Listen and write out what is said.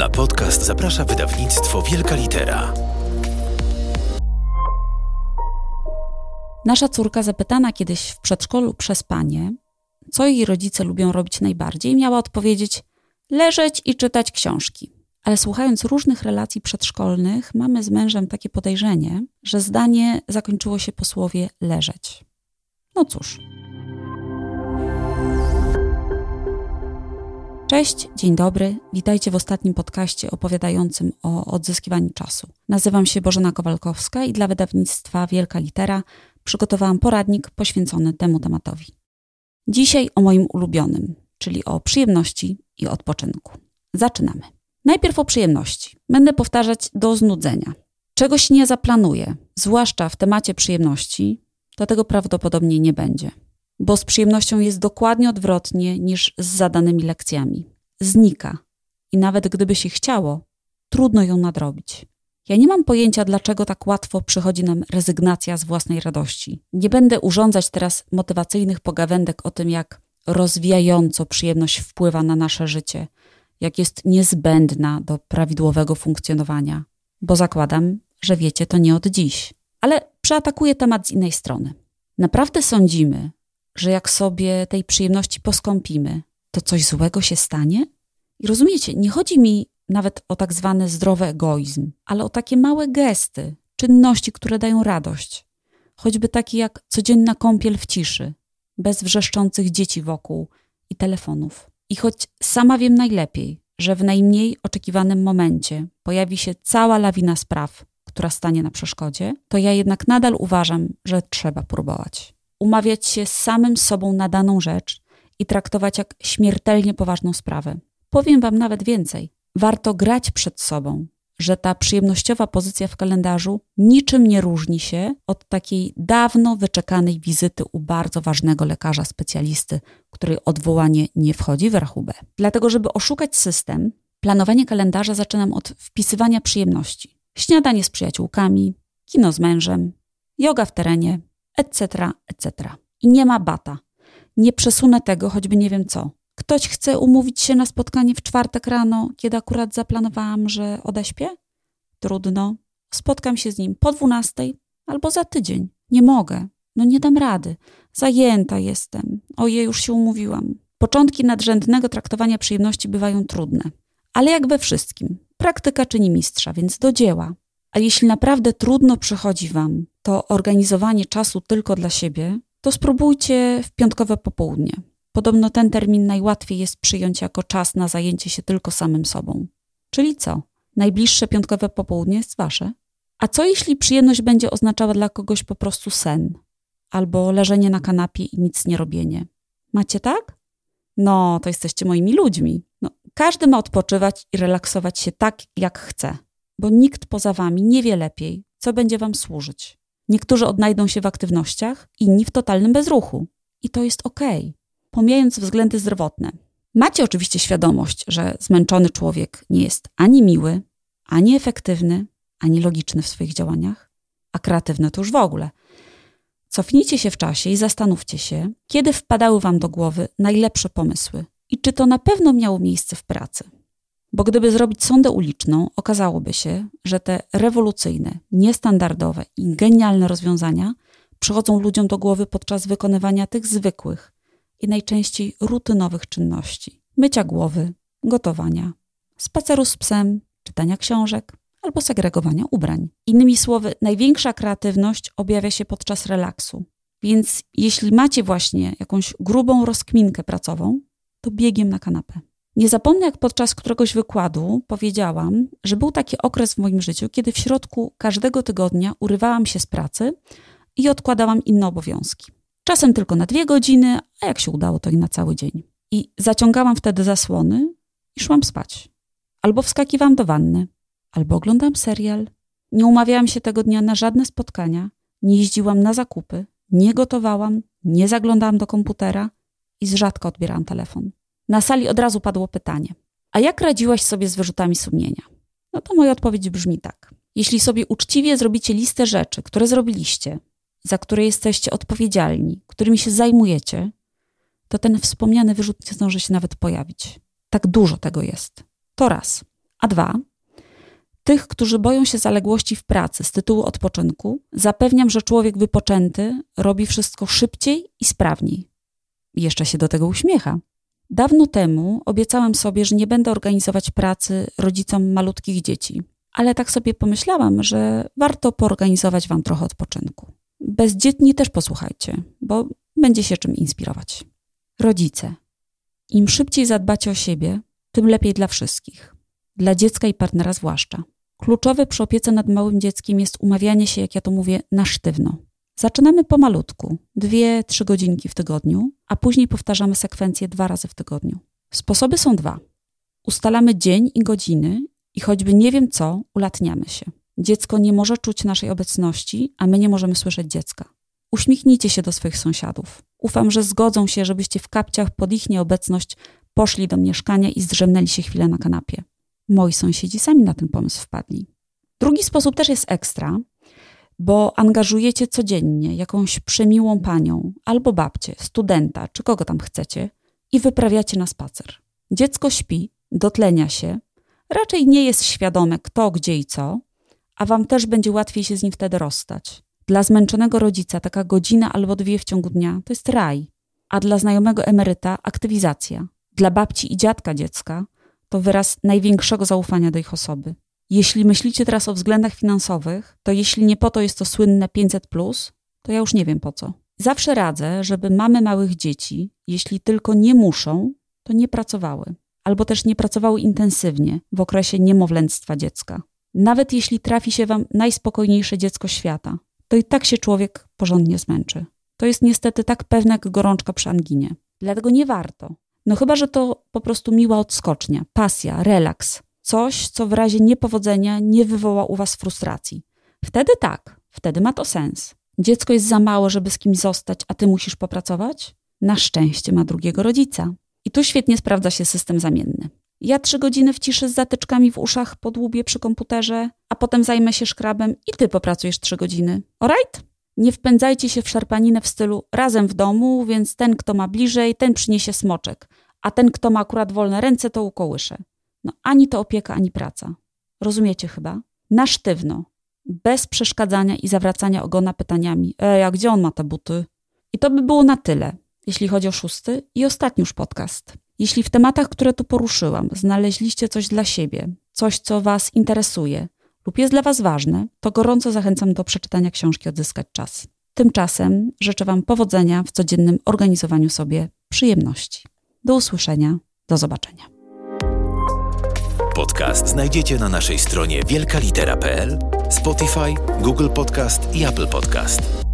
Na podcast zaprasza wydawnictwo Wielka Litera. Nasza córka, zapytana kiedyś w przedszkolu przez panie, co jej rodzice lubią robić najbardziej, miała odpowiedzieć: leżeć i czytać książki. Ale słuchając różnych relacji przedszkolnych, mamy z mężem takie podejrzenie, że zdanie zakończyło się po słowie leżeć. No cóż. Cześć, dzień dobry. Witajcie w ostatnim podcaście opowiadającym o odzyskiwaniu czasu. Nazywam się Bożena Kowalkowska i dla wydawnictwa Wielka Litera przygotowałam poradnik poświęcony temu tematowi. Dzisiaj o moim ulubionym, czyli o przyjemności i odpoczynku. Zaczynamy. Najpierw o przyjemności. Będę powtarzać do znudzenia. Czegoś nie zaplanuję, zwłaszcza w temacie przyjemności, to tego prawdopodobnie nie będzie. Bo z przyjemnością jest dokładnie odwrotnie niż z zadanymi lekcjami. Znika. I nawet gdyby się chciało, trudno ją nadrobić. Ja nie mam pojęcia, dlaczego tak łatwo przychodzi nam rezygnacja z własnej radości. Nie będę urządzać teraz motywacyjnych pogawędek o tym, jak rozwijająco przyjemność wpływa na nasze życie, jak jest niezbędna do prawidłowego funkcjonowania, bo zakładam, że wiecie to nie od dziś. Ale przeatakuję temat z innej strony. Naprawdę sądzimy, że jak sobie tej przyjemności poskąpimy, to coś złego się stanie? I rozumiecie, nie chodzi mi nawet o tak zwany zdrowy egoizm, ale o takie małe gesty, czynności, które dają radość. Choćby takie jak codzienna kąpiel w ciszy, bez wrzeszczących dzieci wokół i telefonów. I choć sama wiem najlepiej, że w najmniej oczekiwanym momencie pojawi się cała lawina spraw, która stanie na przeszkodzie, to ja jednak nadal uważam, że trzeba próbować. Umawiać się z samym sobą na daną rzecz i traktować jak śmiertelnie poważną sprawę. Powiem Wam nawet więcej. Warto grać przed sobą, że ta przyjemnościowa pozycja w kalendarzu niczym nie różni się od takiej dawno wyczekanej wizyty u bardzo ważnego lekarza specjalisty, której odwołanie nie wchodzi w rachubę. Dlatego, żeby oszukać system, planowanie kalendarza zaczynam od wpisywania przyjemności. Śniadanie z przyjaciółkami, kino z mężem, yoga w terenie, etc., etc. I nie ma bata. Nie przesunę tego, choćby nie wiem co. Ktoś chce umówić się na spotkanie w czwartek rano, kiedy akurat zaplanowałam, że odeśpię? Trudno. Spotkam się z nim po dwunastej albo za tydzień. Nie mogę. No nie dam rady. Zajęta jestem. Ojej, już się umówiłam. Początki nadrzędnego traktowania przyjemności bywają trudne. Ale jak we wszystkim, praktyka czyni mistrza, więc do dzieła. A jeśli naprawdę trudno przychodzi Wam to organizowanie czasu tylko dla siebie, to spróbujcie w piątkowe popołudnie. Podobno ten termin najłatwiej jest przyjąć jako czas na zajęcie się tylko samym sobą. Czyli co? Najbliższe piątkowe popołudnie jest wasze? A co jeśli przyjemność będzie oznaczała dla kogoś po prostu sen? Albo leżenie na kanapie i nic nie robienie? Macie tak? No, to jesteście moimi ludźmi. No, każdy ma odpoczywać i relaksować się tak, jak chce, bo nikt poza wami nie wie lepiej, co będzie wam służyć. Niektórzy odnajdą się w aktywnościach, inni w totalnym bezruchu. I to jest. Okay pomijając względy zdrowotne. Macie oczywiście świadomość, że zmęczony człowiek nie jest ani miły, ani efektywny, ani logiczny w swoich działaniach, a kreatywny to już w ogóle. Cofnijcie się w czasie i zastanówcie się, kiedy wpadały Wam do głowy najlepsze pomysły i czy to na pewno miało miejsce w pracy. Bo gdyby zrobić sondę uliczną, okazałoby się, że te rewolucyjne, niestandardowe i genialne rozwiązania przychodzą ludziom do głowy podczas wykonywania tych zwykłych, i najczęściej rutynowych czynności: mycia głowy, gotowania, spaceru z psem, czytania książek albo segregowania ubrań. Innymi słowy, największa kreatywność objawia się podczas relaksu. Więc jeśli macie właśnie jakąś grubą rozkminkę pracową, to biegiem na kanapę. Nie zapomnę, jak podczas któregoś wykładu powiedziałam, że był taki okres w moim życiu, kiedy w środku każdego tygodnia urywałam się z pracy i odkładałam inne obowiązki. Czasem tylko na dwie godziny, a jak się udało, to i na cały dzień. I zaciągałam wtedy zasłony i szłam spać. Albo wskakiwałam do wanny, albo oglądam serial. Nie umawiałam się tego dnia na żadne spotkania, nie jeździłam na zakupy, nie gotowałam, nie zaglądałam do komputera i z rzadka odbierałam telefon. Na sali od razu padło pytanie: A jak radziłaś sobie z wyrzutami sumienia? No to moja odpowiedź brzmi tak. Jeśli sobie uczciwie zrobicie listę rzeczy, które zrobiliście, za które jesteście odpowiedzialni, którymi się zajmujecie, to ten wspomniany wyrzut nie zdąży się nawet pojawić. Tak dużo tego jest. To raz. A dwa, tych, którzy boją się zaległości w pracy z tytułu odpoczynku, zapewniam, że człowiek wypoczęty robi wszystko szybciej i sprawniej. I jeszcze się do tego uśmiecha. Dawno temu obiecałam sobie, że nie będę organizować pracy rodzicom malutkich dzieci, ale tak sobie pomyślałam, że warto poorganizować Wam trochę odpoczynku. Bezdzietni też posłuchajcie, bo będzie się czym inspirować. Rodzice. Im szybciej zadbacie o siebie, tym lepiej dla wszystkich. Dla dziecka i partnera zwłaszcza. Kluczowe przy opiece nad małym dzieckiem jest umawianie się, jak ja to mówię, na sztywno. Zaczynamy pomalutku, dwie, trzy godzinki w tygodniu, a później powtarzamy sekwencję dwa razy w tygodniu. Sposoby są dwa. Ustalamy dzień i godziny i choćby nie wiem co, ulatniamy się. Dziecko nie może czuć naszej obecności, a my nie możemy słyszeć dziecka. Uśmiechnijcie się do swoich sąsiadów. Ufam, że zgodzą się, żebyście w kapciach pod ich nieobecność poszli do mieszkania i zdrzemnęli się chwilę na kanapie. Moi sąsiedzi sami na ten pomysł wpadli. Drugi sposób też jest ekstra, bo angażujecie codziennie jakąś przemiłą panią albo babcię, studenta, czy kogo tam chcecie i wyprawiacie na spacer. Dziecko śpi, dotlenia się, raczej nie jest świadome kto, gdzie i co, a wam też będzie łatwiej się z nim wtedy rozstać. Dla zmęczonego rodzica taka godzina albo dwie w ciągu dnia to jest raj, a dla znajomego emeryta aktywizacja. Dla babci i dziadka dziecka to wyraz największego zaufania do ich osoby. Jeśli myślicie teraz o względach finansowych, to jeśli nie po to jest to słynne 500, to ja już nie wiem po co. Zawsze radzę, żeby mamy małych dzieci, jeśli tylko nie muszą, to nie pracowały. Albo też nie pracowały intensywnie w okresie niemowlęctwa dziecka. Nawet jeśli trafi się wam najspokojniejsze dziecko świata, to i tak się człowiek porządnie zmęczy. To jest niestety tak pewne jak gorączka przy anginie. Dlatego nie warto. No chyba, że to po prostu miła odskocznia, pasja, relaks. Coś, co w razie niepowodzenia nie wywoła u was frustracji. Wtedy tak, wtedy ma to sens. Dziecko jest za małe, żeby z kimś zostać, a ty musisz popracować? Na szczęście ma drugiego rodzica. I tu świetnie sprawdza się system zamienny. Ja trzy godziny w ciszy z zatyczkami w uszach podłubię przy komputerze, a potem zajmę się szkrabem i ty popracujesz trzy godziny. Alright? Nie wpędzajcie się w szarpaninę w stylu razem w domu, więc ten, kto ma bliżej, ten przyniesie smoczek, a ten, kto ma akurat wolne ręce, to ukołysze. No ani to opieka, ani praca. Rozumiecie chyba? Na sztywno, bez przeszkadzania i zawracania ogona pytaniami: Ej, a gdzie on ma te buty? I to by było na tyle, jeśli chodzi o szósty i ostatni już podcast. Jeśli w tematach, które tu poruszyłam, znaleźliście coś dla siebie, coś, co Was interesuje lub jest dla Was ważne, to gorąco zachęcam do przeczytania książki Odzyskać Czas. Tymczasem życzę Wam powodzenia w codziennym organizowaniu sobie przyjemności. Do usłyszenia, do zobaczenia. Podcast znajdziecie na naszej stronie wielkalitera.pl, Spotify, Google Podcast i Apple Podcast.